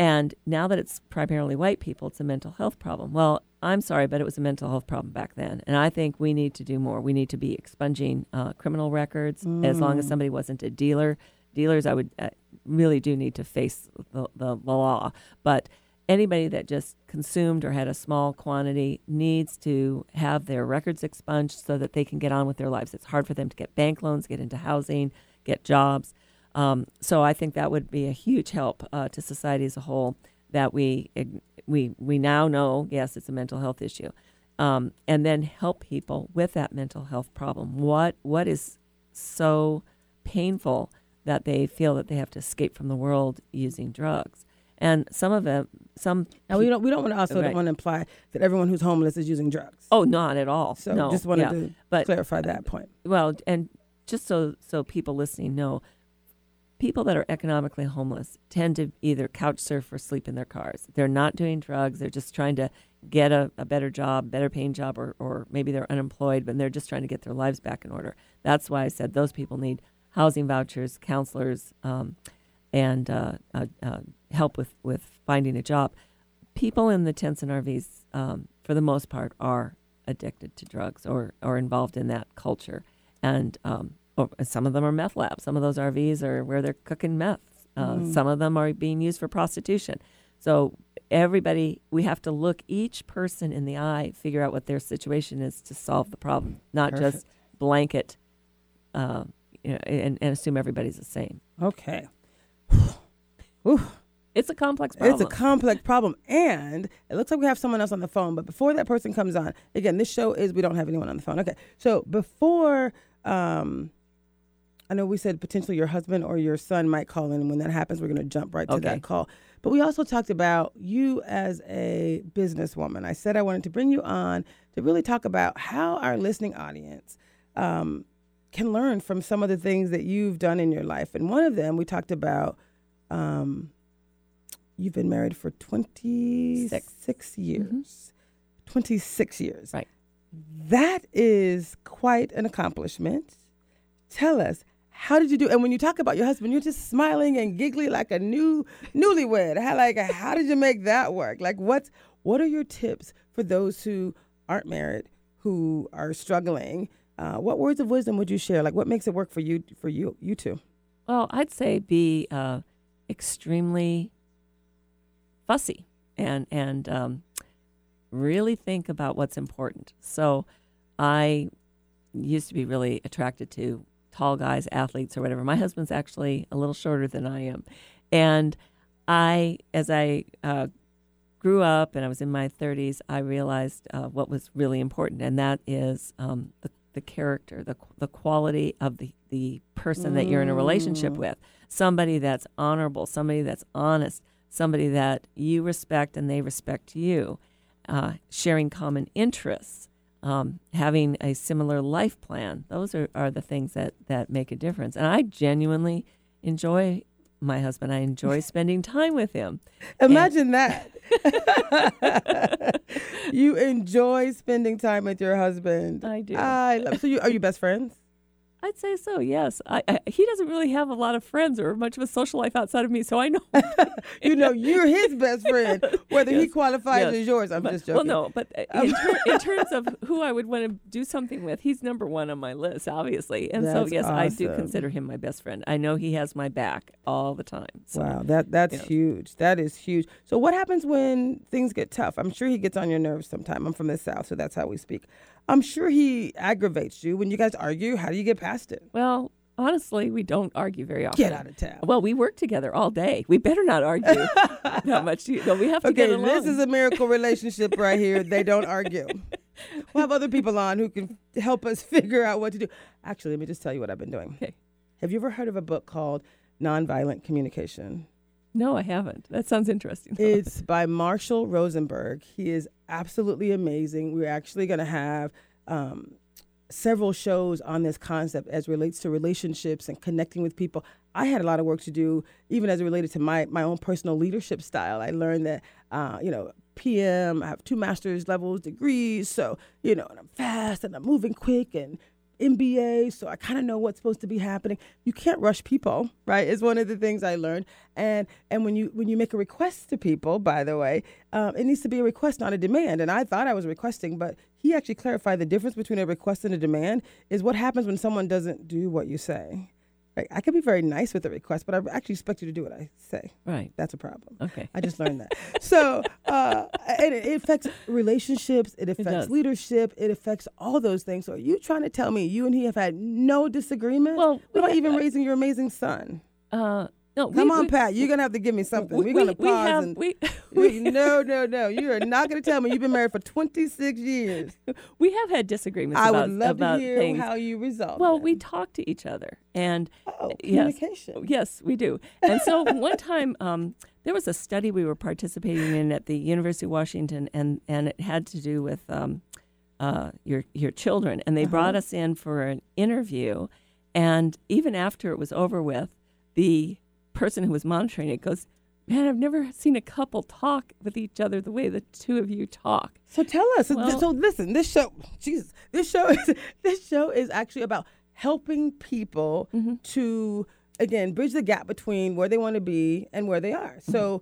And now that it's primarily white people, it's a mental health problem. Well, I'm sorry, but it was a mental health problem back then. And I think we need to do more. We need to be expunging uh, criminal records as long as somebody wasn't a dealer. Dealers, I would uh, really do need to face the, the law. But anybody that just consumed or had a small quantity needs to have their records expunged so that they can get on with their lives. It's hard for them to get bank loans, get into housing, get jobs. Um, so I think that would be a huge help uh, to society as a whole. That we we we now know, yes, it's a mental health issue, um, and then help people with that mental health problem. What what is so painful that they feel that they have to escape from the world using drugs? And some of them, some Now we don't we don't want to also Right. don't want to imply that everyone who's homeless is using drugs. oh, not at all. so no, just wanted yeah. to But clarify that point. well, and just so so people listening know, people that are economically homeless tend to either couch surf or sleep in their cars. They're not doing drugs. They're just trying to get a, a better job, better paying job, or, or maybe they're unemployed, but they're just trying to get their lives back in order. That's why I said those people need housing vouchers, counselors, um, and uh, uh, uh, help with, with finding a job. People in the tents and RVs, um, for the most part, are addicted to drugs or, or involved in that culture. And um, or some of them are meth labs. Some of those RVs are where they're cooking meth. Uh, Some of them are being used for prostitution. So everybody, we have to look each person in the eye, figure out what their situation is to solve the problem, not just blanket uh, you know, and, and assume everybody's the same. Okay. It's a complex problem. It's a complex problem. And it looks like we have someone else on the phone. But before that person comes on, again, this show is we don't have anyone on the phone. Okay. So before, um, I know we said potentially your husband or your son might call in. And when that happens, we're going to jump right to Okay. that call. But we also talked about you as a businesswoman. I said I wanted to bring you on to really talk about how our listening audience um, can learn from some of the things that you've done in your life. And one of them, we talked about. Um, You've been married for 26 years. 26 years. Right. That is quite an accomplishment. Tell us, how did you do? And when you talk about your husband, you're just smiling and giggly like a new newlywed. How like how did you make that work? Like what's what are your tips for those who aren't married, who are struggling? Uh, what words of wisdom would you share? Like what makes it work for you for you you two? Well, I'd say be uh, extremely fussy and and um, really think about what's important. So, I used to be really attracted to tall guys, athletes, or whatever. My husband's actually a little shorter than I am, and I, as I uh, grew up and I was in my 30s, I realized uh, what was really important, and that is um, the the character, the the quality of the the person that you're in a relationship with. Somebody that's honorable, somebody that's honest, somebody that you respect and they respect you, uh, sharing common interests, um, having a similar life plan. Those are, are the things that, that make a difference. And I genuinely enjoy my husband. I enjoy spending time with him. Imagine that. you enjoy spending time with your husband. I do. I love. So, you are you best friends? I'd say so. Yes, I, I, he doesn't really have a lot of friends or much of a social life outside of me, so I know. you know, you're his best friend, whether he qualifies yes. as yours. I'm But- just joking. Well, no, but uh, in, ter- in terms of who I would want to do something with, he's number one on my list, obviously. And so, That's yes, I do consider him my best friend. I know he has my back all the time. So. Wow, that that's Yes. huge. That is huge. So what happens when things get tough? I'm sure he gets on your nerves sometime. I'm from the south, so that's how we speak. I'm sure he aggravates you when you guys argue. How do you get past it? Well, honestly, we don't argue very often. Get out of town. Well, we work together all day. We better not argue that much. you, No, we have to Okay, get along. this is a miracle relationship right here. They don't argue. We'll have other people on who can help us figure out what to do. Actually, let me just tell you what I've been doing. Okay. Have you ever heard of a book called Nonviolent Communication? No, I haven't. That sounds interesting. though. It's by Marshall Rosenberg. He is absolutely amazing. We're actually going to have um, several shows on this concept as relates to relationships and connecting with people. I had a lot of work to do, even as it related to my my own personal leadership style. I learned that, uh, you know. PM, I have two master's levels degrees, so you know, and I'm fast and I'm moving quick and MBA, so I kind of know what's supposed to be happening. You can't rush people, right? Is one of the things I learned. And and when you when you make a request to people, by the way, um, it needs to be a request, not a demand. And I thought I was requesting, but he actually clarified the difference between a request and a demand is what happens when someone doesn't do what you say. Right? I can be very nice with the request, but I actually expect you to do what I say. right. That's a problem. Okay. I just learned that. So, uh, it, it affects relationships. It affects does. leadership. It affects all those things. So, are you trying to tell me you and he have had no disagreement? Well, what about even raising your amazing son? Uh, no, Come we, on, we, Pat. You're gonna have to give me something. we, We're gonna we pause have, and. we, we, no, no, no. You are not going to tell me you've been married for 26 years. we have had disagreements I about, would love about to hear things. how you resolve. well, them. we talk to each other, and oh yes. communication. Yes, we do. And so one time, um, there was a study we were participating in at the University of Washington, and, and it had to do with um, uh, your your children. And they brought us in for an interview, and even after it was over with, the person who was monitoring it goes, "Man, I've never seen a couple talk with each other the way the two of you talk." So tell us. So- Well- so listen, this show, Jesus, this show is this show is actually about helping people Mm-hmm. to again bridge the gap between where they want to be and where they are. Mm-hmm. So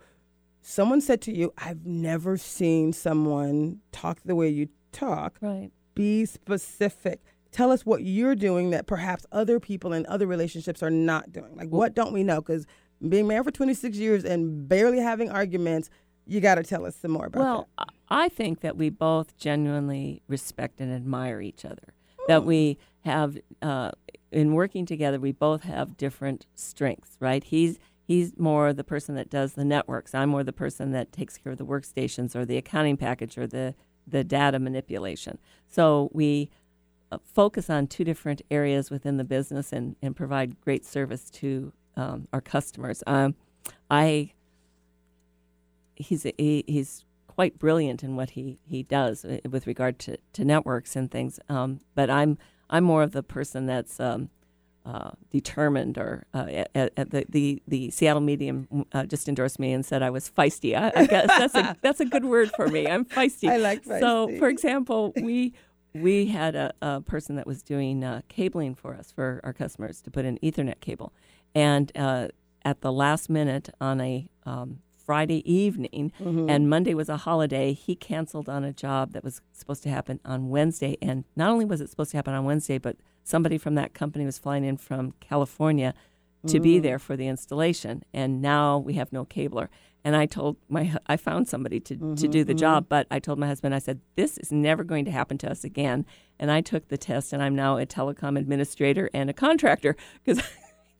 someone said to you, "I've never seen someone talk the way you talk." Right. Be specific. Tell us what you're doing that perhaps other people in other relationships are not doing. Like, what don't we know? Because being married for 26 years and barely having arguments, you got to tell us some more about it. Well, I think that we both genuinely respect and admire each other. That we have, uh, in working together, we both have different strengths, right? He's he's more the person that does the networks. I'm more the person that takes care of the workstations or the accounting package or the the data manipulation. So we focus on two different areas within the business and, and provide great service to um, our customers. Um, I he's a, he, he's quite brilliant in what he, he does uh, with regard to, to networks and things. Um, but I'm I'm more of the person that's um, uh, determined. Or uh, at, at the, the the Seattle Medium uh, just endorsed me and said I was feisty. I, I guess that's a that's a good word for me. I'm feisty. I like feisty. So, for example, we we had a, a person that was doing uh, cabling for us for our customers to put in Ethernet cable, and uh, at the last minute on a um, Friday evening, and Monday was a holiday. He canceled on a job that was supposed to happen on Wednesday, and not only was it supposed to happen on Wednesday, but somebody from that company was flying in from California to be there for the installation, and now we have no cabler. And I told my I found somebody to, to mm-hmm, do the job, mm-hmm. but I told my husband I said this is never going to happen to us again. And I took the test, and I'm now a telecom administrator and a contractor because.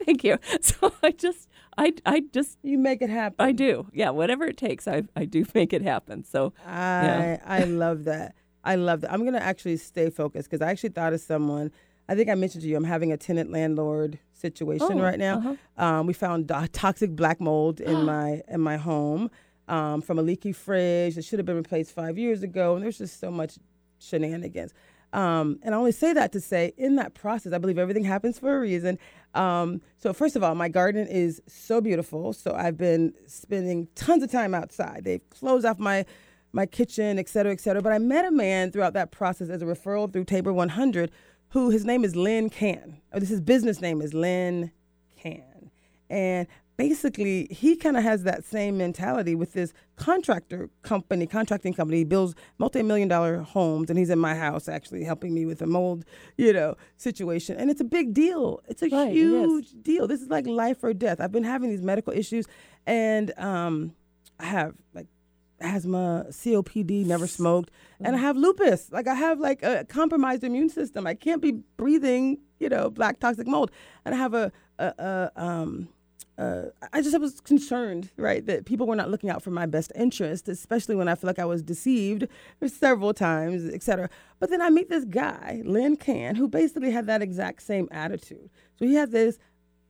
Thank you. So I just, I, I just You make it happen. I do. Yeah, whatever it takes, I, I do make it happen. So, I I love that. I love that. I'm gonna actually stay focused because I actually thought of someone. I think I mentioned to you, I'm having a tenant landlord situation Oh, right now. uh-huh. Um, we found toxic black mold in my in my home um, from a leaky fridge that should have been replaced five years ago, and there's just so much shenanigans. Um, and I only say that to say, in that process, I believe everything happens for a reason. Um, so first of all, my garden is so beautiful. So I've been spending tons of time outside. They've closed off my my kitchen, et cetera, et cetera. But I met a man throughout that process as a referral through Tabor 100, who his name is Lynn Can. Or this his business name is Lynn Can, and basically he kind of has that same mentality with this contractor company, contracting company. He builds multi-million dollar homes, and he's in my house actually helping me with a mold, you know, situation. And it's a big deal. It's a Right, huge deal. This is like life or death. I've been having these medical issues, and um, I have like asthma, COPD, never smoked, and I have lupus. Like I have like a compromised immune system. I can't be breathing, you know, black toxic mold, and I have a, a, a um. Uh, I just was concerned, right, that people were not looking out for my best interest, especially when I feel like I was deceived several times, et cetera. But then I meet this guy, Lynn Can, who basically had that exact same attitude. So he had this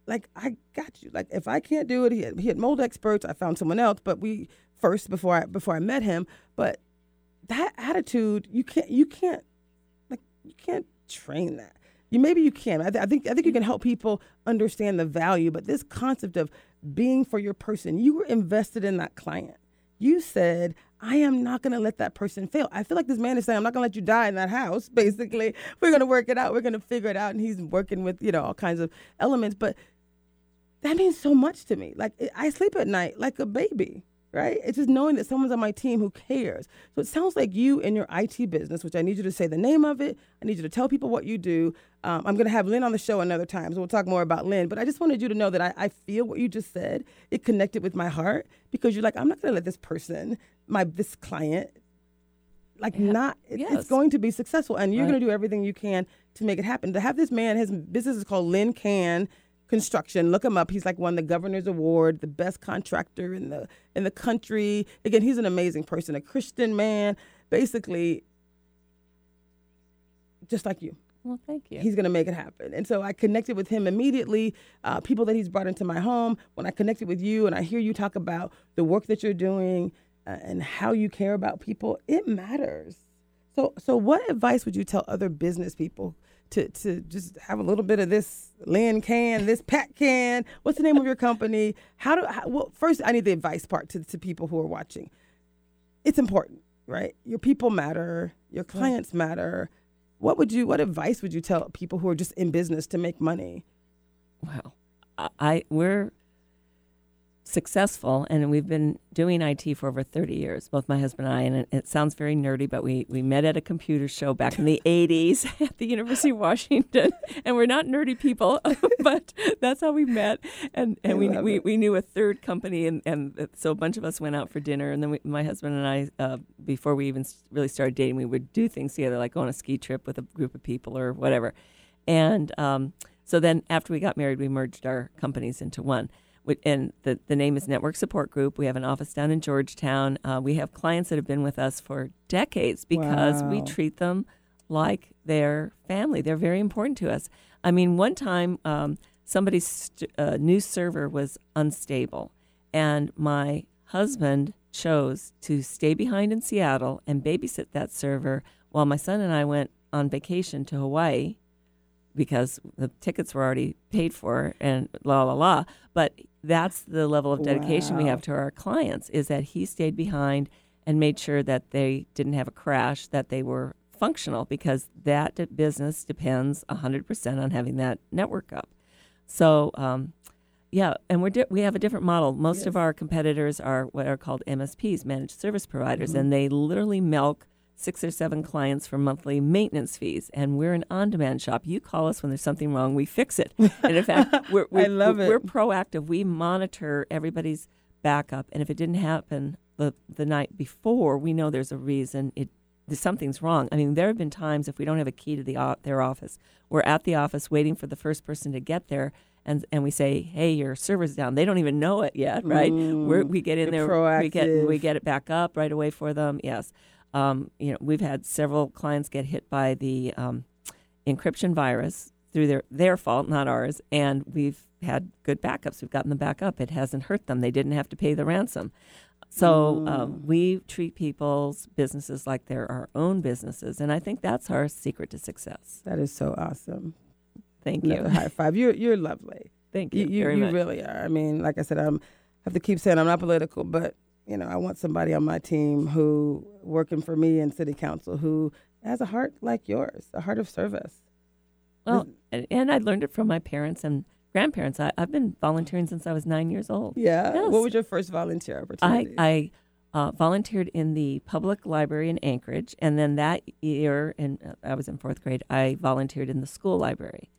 like I got you. Like if I can't do it, he had, he had mold experts. I found someone else, but we first before I before I met him. But that attitude, you can't you can't like you can't train that. You maybe you can. I, th- I think I think you can help people understand the value. But this concept of being for your person, you were invested in that client. You said, I am not going to let that person fail. I feel like this man is saying, I'm not going to let you die in that house, basically. We're going to work it out. We're going to figure it out. And he's working with, you know, all kinds of elements. But that means so much to me. Like, I- I sleep at night like a baby, right? It's just knowing that someone's on my team who cares. So it sounds like you and your IT business, which I need you to say the name of it. I need you to tell people what you do. Um, I'm going to have Lynn on the show another time, so we'll talk more about Lynn. But I just wanted you to know that I, I feel what you just said. It connected with my heart because you're like, I'm not going to let this person, my this client, like not. It, Yes. It's going to be successful, and you're Right. going to do everything you can to make it happen. To have this man, his business is called Lynn Can construction. Look him up. He's like won the governor's award, the best contractor in the in the country. Again, he's an amazing person, a Christian man, basically just like you. Well, thank you. He's going to make it happen. And so I connected with him immediately. Uh, people that he's brought into my home. When I connected with you and I hear you talk about the work that you're doing uh, and how you care about people, it matters. So, so what advice would you tell other business people to, to just have a little bit of this Lynn can, this Pat can? What's the name of your company? How do, how, well, first, I need the advice part to, to people who are watching. It's important, right? Your people matter, your clients matter. What would you, what advice would you tell people who are just in business to make money? Well, I, I we're successful, and we've been doing IT for over thirty years. Both my husband and I, and it, it sounds very nerdy, but we we met at a computer show back in the '80s at the University of Washington, and we're not nerdy people, but that's how we met. And and I we we, it. we knew a third company, and and so a bunch of us went out for dinner, and then we, my husband and I, uh, before we even really started dating, we would do things together, like go on a ski trip with a group of people or whatever. And um, so then after we got married, we merged our companies into one. And the, the name is Network Support Group. We have an office down in Georgetown. Uh, we have clients that have been with us for decades because we treat them like their family. They're very important to us. I mean, one time um, somebody's st- uh, new server was unstable, and my husband chose to stay behind in Seattle and babysit that server while my son and I went on vacation to Hawaii because the tickets were already paid for and la la la. But that's the level of dedication we have to our clients is that he stayed behind and made sure that they didn't have a crash, that they were functional because that business depends 100% on having that network up. So, um, yeah, and we're di- we have a different model. Most of our competitors are what are called MSPs, managed service providers, and they literally milk six or seven clients for monthly maintenance fees. And we're an on-demand shop. You call us when there's something wrong, we fix it. And in fact, we're, we're I love we're, we're proactive. We monitor everybody's backup, and if it didn't happen the the night before, we know there's a reason. It something's wrong. I mean, there have been times if we don't have a key to the their office, we're at the office waiting for the first person to get there, and and we say, "Hey, your server's down." They don't even know it yet, right? We're, we get in there, we get we get it back up right away for them. Yes, um, you know, we've had several clients get hit by the um, encryption virus through their their fault, not ours, and we've had good backups. We've gotten them back up. It hasn't hurt them. They didn't have to pay the ransom. So um, we treat people's businesses like they're our own businesses, and I think that's our secret to success. That is so awesome. Thank Another you. high five. You're you're lovely. Thank you, You you, you really are. I mean, like I said, I'm have to keep saying I'm not political, but you know, I want somebody on my team who working for me in city council who has a heart like yours, a heart of service. Well, and, and I learned it from my parents and grandparents. I, I've been volunteering since I was nine years old. Yeah. Yes. What was your first volunteer opportunity? I uh, volunteered in the public library in Anchorage, and then that year, and uh, I was in fourth grade, I volunteered in the school library.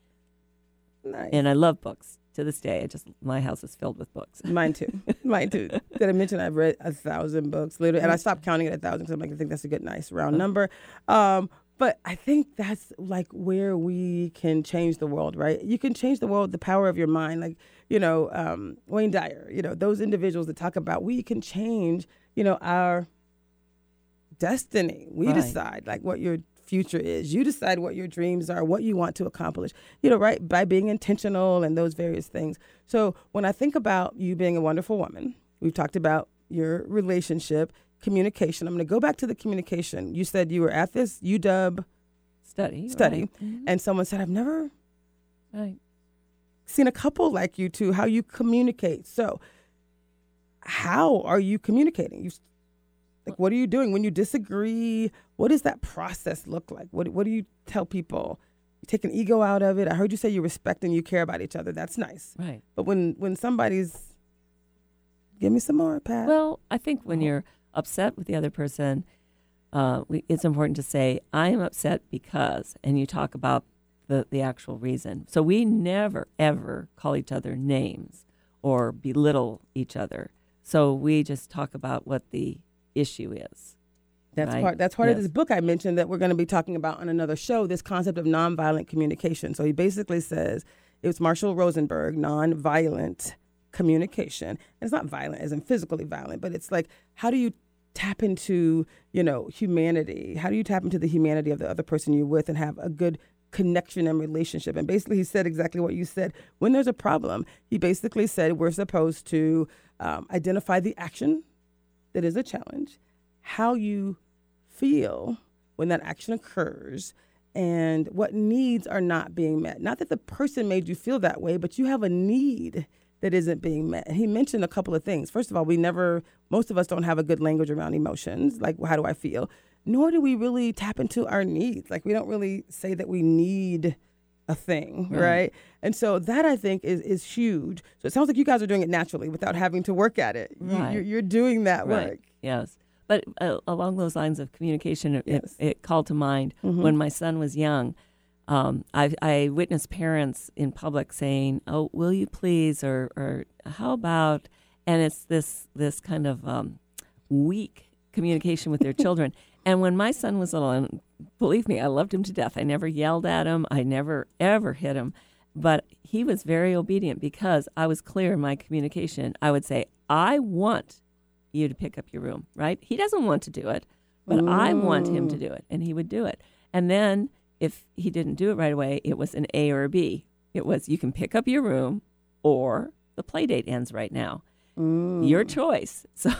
nice. And I love books to this day. I just my house is filled with books. Mine too. Mine too. Did I mention I've read a thousand books, literally, and I stopped counting at a thousand because I'm like, I think that's a good, nice round number. Um, but I think that's like where we can change the world, right? You can change the world, the power of your mind. Like, you know, um, Wayne Dyer, you know, those individuals that talk about we can change, you know, our destiny. We Right. decide like what your future is. You decide what your dreams are, what you want to accomplish. You know, right? By being intentional and those various things. So when I think about you being a wonderful woman, we've talked about your relationship, communication. I'm going to go back to the communication. You said you were at this UW Study. study, Right. Mhm. and someone said, "I've never right. seen a couple like you two. How you communicate? So, how are you communicating? You like what are you doing when you disagree? What does that process look like? What What do you tell people? You take an ego out of it. I heard you say you respect and you care about each other. That's nice. Right. But when when somebody's give me some more, Pat. Well, I think when you're upset with the other person, uh, we, it's important to say, I am upset because, and you talk about the, the actual reason. So we never, ever call each other names or belittle each other. So we just talk about what the issue is. That's right? part. That's part of this book I mentioned that we're going to be talking about on another show. This concept of nonviolent communication. So he basically says it was Marshall Rosenberg, nonviolent communication. And it's not violent as in physically violent, but it's like how do you tap into you know humanity? How do you tap into the humanity of the other person you're with and have a good connection and relationship? And basically, he said exactly what you said. When there's a problem, he basically said we're supposed to um, identify the action that is a challenge, how you feel when that action occurs, and what needs are not being met. Not that the person made you feel that way, but you have a need that isn't being met. He mentioned a couple of things. First of all, we never, most of us don't have a good language around emotions, like how do I feel? Nor do we really tap into our needs. Like we don't really say that we need a thing, right? Right. And so that I think is is huge. So it sounds like you guys are doing it naturally without having to work at it. You, Right. you're, you're doing that work. Yes. But uh, along those lines of communication, it, Yes. it, it called to mind Mhm. when my son was young. Um, I, I witnessed parents in public saying, "Oh, will you please?" or or "How about?" And it's this this kind of um, weak communication with their children. And when my son was little, and believe me, I loved him to death. I never yelled at him. I never ever hit him, but he was very obedient because I was clear in my communication. I would say, "I want you to pick up your room." Right? He doesn't want to do it, but I want him to do it, and he would do it. And then if he didn't do it right away, it was an A or a B. It was you can pick up your room, or the play date ends right now. Your choice. So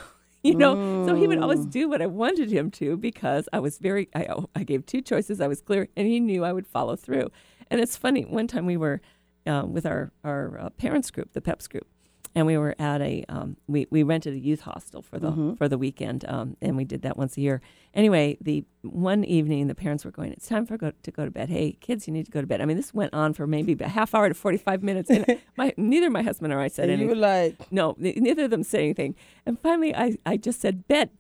you know, so he would always do what I wanted him to because I was very. I I gave two choices. I was clear, and he knew I would follow through. And it's funny. One time we were um, with our our uh, parents group, the Peps group, and we were at a um, we we rented a youth hostel for the for the weekend, um, and we did that once a year. Anyway, the one evening the parents were going. It's time for go, to go to bed. Hey, kids, you need to go to bed. I mean, this went on for maybe a half hour to forty five minutes, and my neither my husband or I said anything. you were like, No, neither of them said anything. And finally, I, I just said, bed.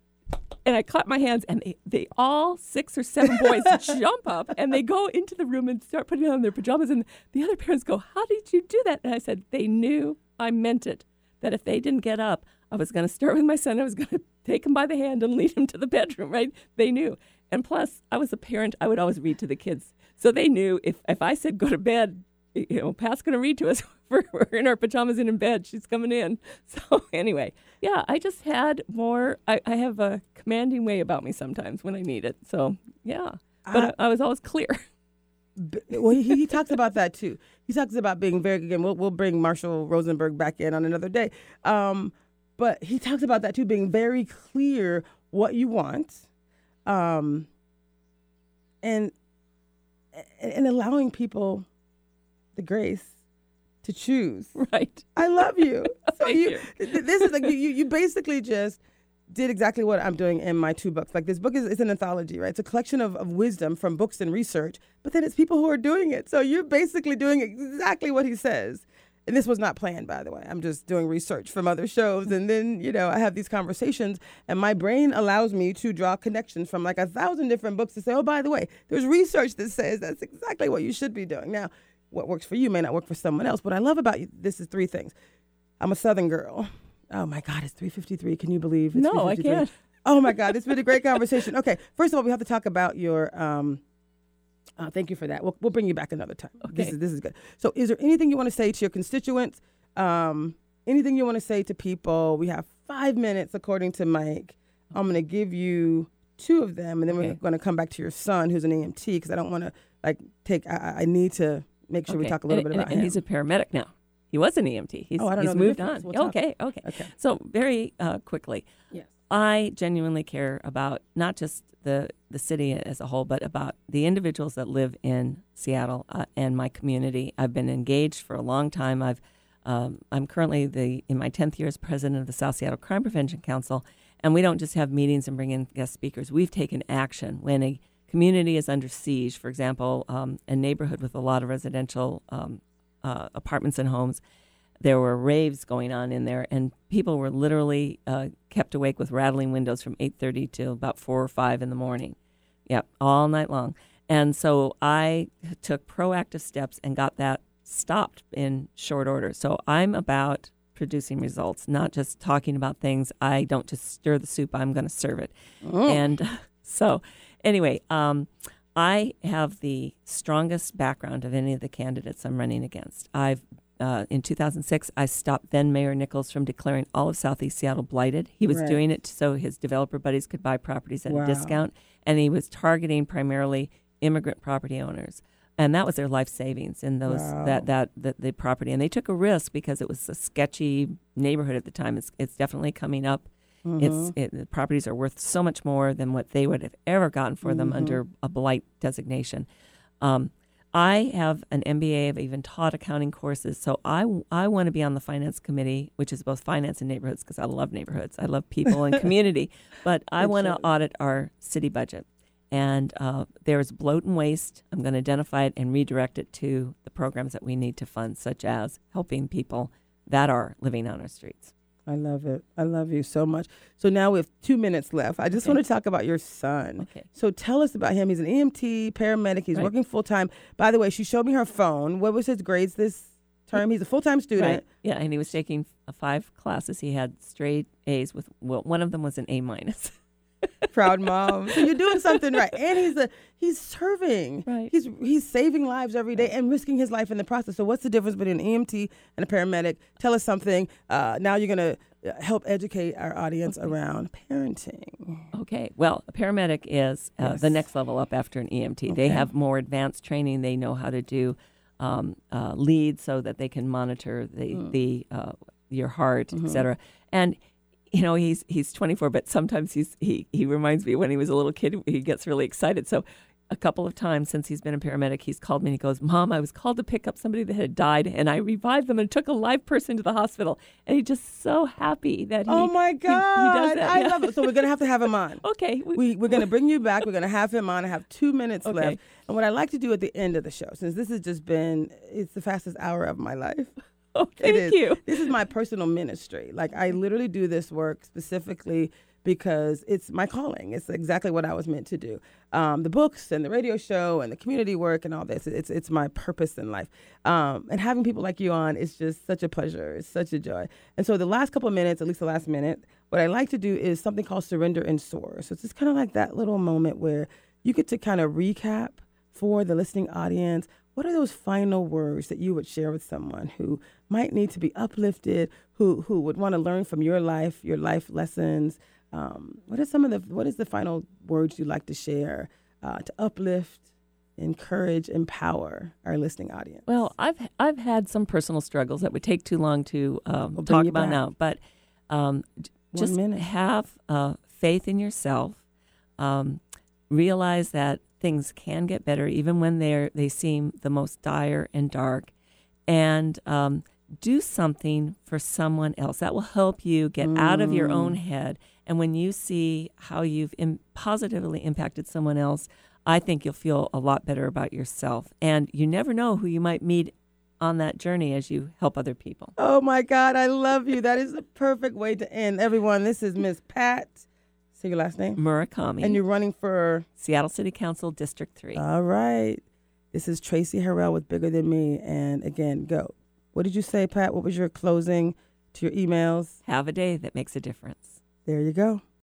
And I clapped my hands, and they, they all six or seven boys jump up and they go into the room and start putting on their pajamas. And the other parents go, How did you do that? And I said, They knew I meant it. That if they didn't get up, I was going to start with my son. I was going to take him by the hand and lead him to the bedroom, right? They knew. And plus, I was a parent, I would always read to the kids. So they knew if, if I said go to bed, you know, Pat's going to read to us. We're, we're in our pajamas and in bed. She's coming in. So anyway, yeah, I just had more. I, I have a commanding way about me sometimes when I need it. So yeah, but I, I was always clear. Well, he, he talks about that too. He talks about being very again. We'll we'll bring Marshall Rosenberg back in on another day. Um, but he talks about that too, being very clear what you want, um, and and allowing people the grace to choose. Right. I love you. So you, th- this is like you, you you basically just did exactly what I'm doing in my two books. Like this book is it's an anthology, right? It's a collection of, of wisdom from books and research, but then it's people who are doing it. So you're basically doing exactly what he says. And this was not planned, by the way. I'm just doing research from other shows. And then, you know, I have these conversations, and my brain allows me to draw connections from like a thousand different books to say, oh, by the way, there's research that says that's exactly what you should be doing. Now, what works for you may not work for someone else. What I love about you, this is three things. I'm a Southern girl. Oh my God, it's 3:53. Can you believe? It's No, I can't. Oh my God, it's been a great conversation. Okay, first of all, we have to talk about your. Um, uh, thank you for that. We'll, we'll bring you back another time. This Okay. is this is good. So, is there anything you want to say to your constituents? Um, anything you want to say to people? We have five minutes, according to Mike. I'm going to give you two of them, and then we're going to come back to your son, who's an EMT, because I don't want to like take. I, I need to make sure we talk a little and, bit about and him. he's a paramedic now. He was an EMT. He's, Oh, he's moved on. We'll okay, okay. okay. So very uh, quickly, Yes. I genuinely care about not just the the city as a whole, but about the individuals that live in Seattle uh, and my community. I've been engaged for a long time. I've um, I'm currently the in my tenth year as president of the South Seattle Crime Prevention Council, and we don't just have meetings and bring in guest speakers. We've taken action when a community is under siege. For example, um, a neighborhood with a lot of residential um, uh, apartments and homes there were raves going on in there, and people were literally uh, kept awake with rattling windows from 8:30 till about four or five in the morning. Yep, all night long. And so I took proactive steps and got that stopped in short order. So I'm about producing results, not just talking about things. I don't just stir the soup; I'm going to serve it. And so, anyway, um, I have the strongest background of any of the candidates I'm running against. I've uh, in 2006, I stopped then Mayor Nickels from declaring all of Southeast Seattle blighted. He was Right. doing it so his developer buddies could buy properties at Wow. a discount, and he was targeting primarily immigrant property owners. And that was their life savings in those Wow. that, that that the property, and they took a risk because it was a sketchy neighborhood at the time. It's it's definitely coming up. Mm-hmm. It's it, the properties are worth so much more than what they would have ever gotten for them Mhm. under a blight designation. Um, I have an MBA. I've even taught accounting courses, so I I want to be on the finance committee, which is both finance and neighborhoods, because I love neighborhoods. I love people and community, but I want to audit our city budget. And uh, there's bloat and waste. I'm going to identify it and redirect it to the programs that we need to fund, such as helping people that are living on our streets. I love it. I love you so much. So now we have two minutes left. I just Okay. want to talk about your son. Okay. So tell us about him. He's an EMT, paramedic. He's Right. working full time. By the way, she showed me her phone. What was his grades this term? He's a full time student. Right. Yeah, and he was taking five classes. He had straight A's with well, one of them was an A minus. Proud mom. So you're doing something right. And he's a he's serving. Right. He's he's saving lives every day and risking his life in the process. So what's the difference between an EMT and a paramedic? Tell us something. Uh, now you're gonna uh, help educate our audience around parenting. Okay. Well, a paramedic is uh, the next level up after an EMT. They have more advanced training. They know how to do um, uh, leads so that they can monitor the Mm. the uh, your heart, Mhm. et cetera. And you know he's he's 24, but sometimes he's he he reminds me when he was a little kid. He gets really excited. So. A couple of times since he's been a paramedic, he's called me and he goes, Mom, I was called to pick up somebody that had died and I revived them and took a live person to the hospital. And he's just so happy that he. oh my he- he God. does that, I yeah. love it. So we're gonna have to have him on. Okay. we, we're going to bring you back. We're going to have him on. I have two minutes Okay. left. And what I like to do at the end of the show, since this has just been, it's the fastest hour of my life. Oh, thank is. you. This is my personal ministry. Like, I literally do this work specifically because it's my calling. It's exactly what I was meant to do. Um, the books and the radio show and the community work and all this, it's, it's my purpose in life. Um, and having people like you on is just such a pleasure. It's such a joy. And so the last couple of minutes, at least the last minute, what I like to do is something called surrender and soar. So it's just kind of like that little moment where you get to kind of recap for the listening audience what are those final words that you would share with someone who might need to be uplifted who who would want to learn from your life your life lessons um, what are some of the what is the final words you'd like to share uh, to uplift encourage, empower our listening audience? Well, I've I've had some personal struggles that would take too long to um, We'll talk about back. now, but um, just minute. have uh, faith in yourself. Um, realize that things can get better, even when they they seem the most dire and dark, and um, do something for someone else. That will help you get out of your own Mm. head. And when you see how you've Im- positively impacted someone else, I think you'll feel a lot better about yourself. And you never know who you might meet on that journey as you help other people. Oh my God, I love you. That is the perfect way to end. Everyone, this is Miss Pat. Say your last name. Murakami, And you're running for. Seattle City Council, District 3. All right. This is Traci Harrell with Bigger Than Me. And again, go. What did you say, Pat? What was your closing to your emails? Have a day that makes a difference. There you go.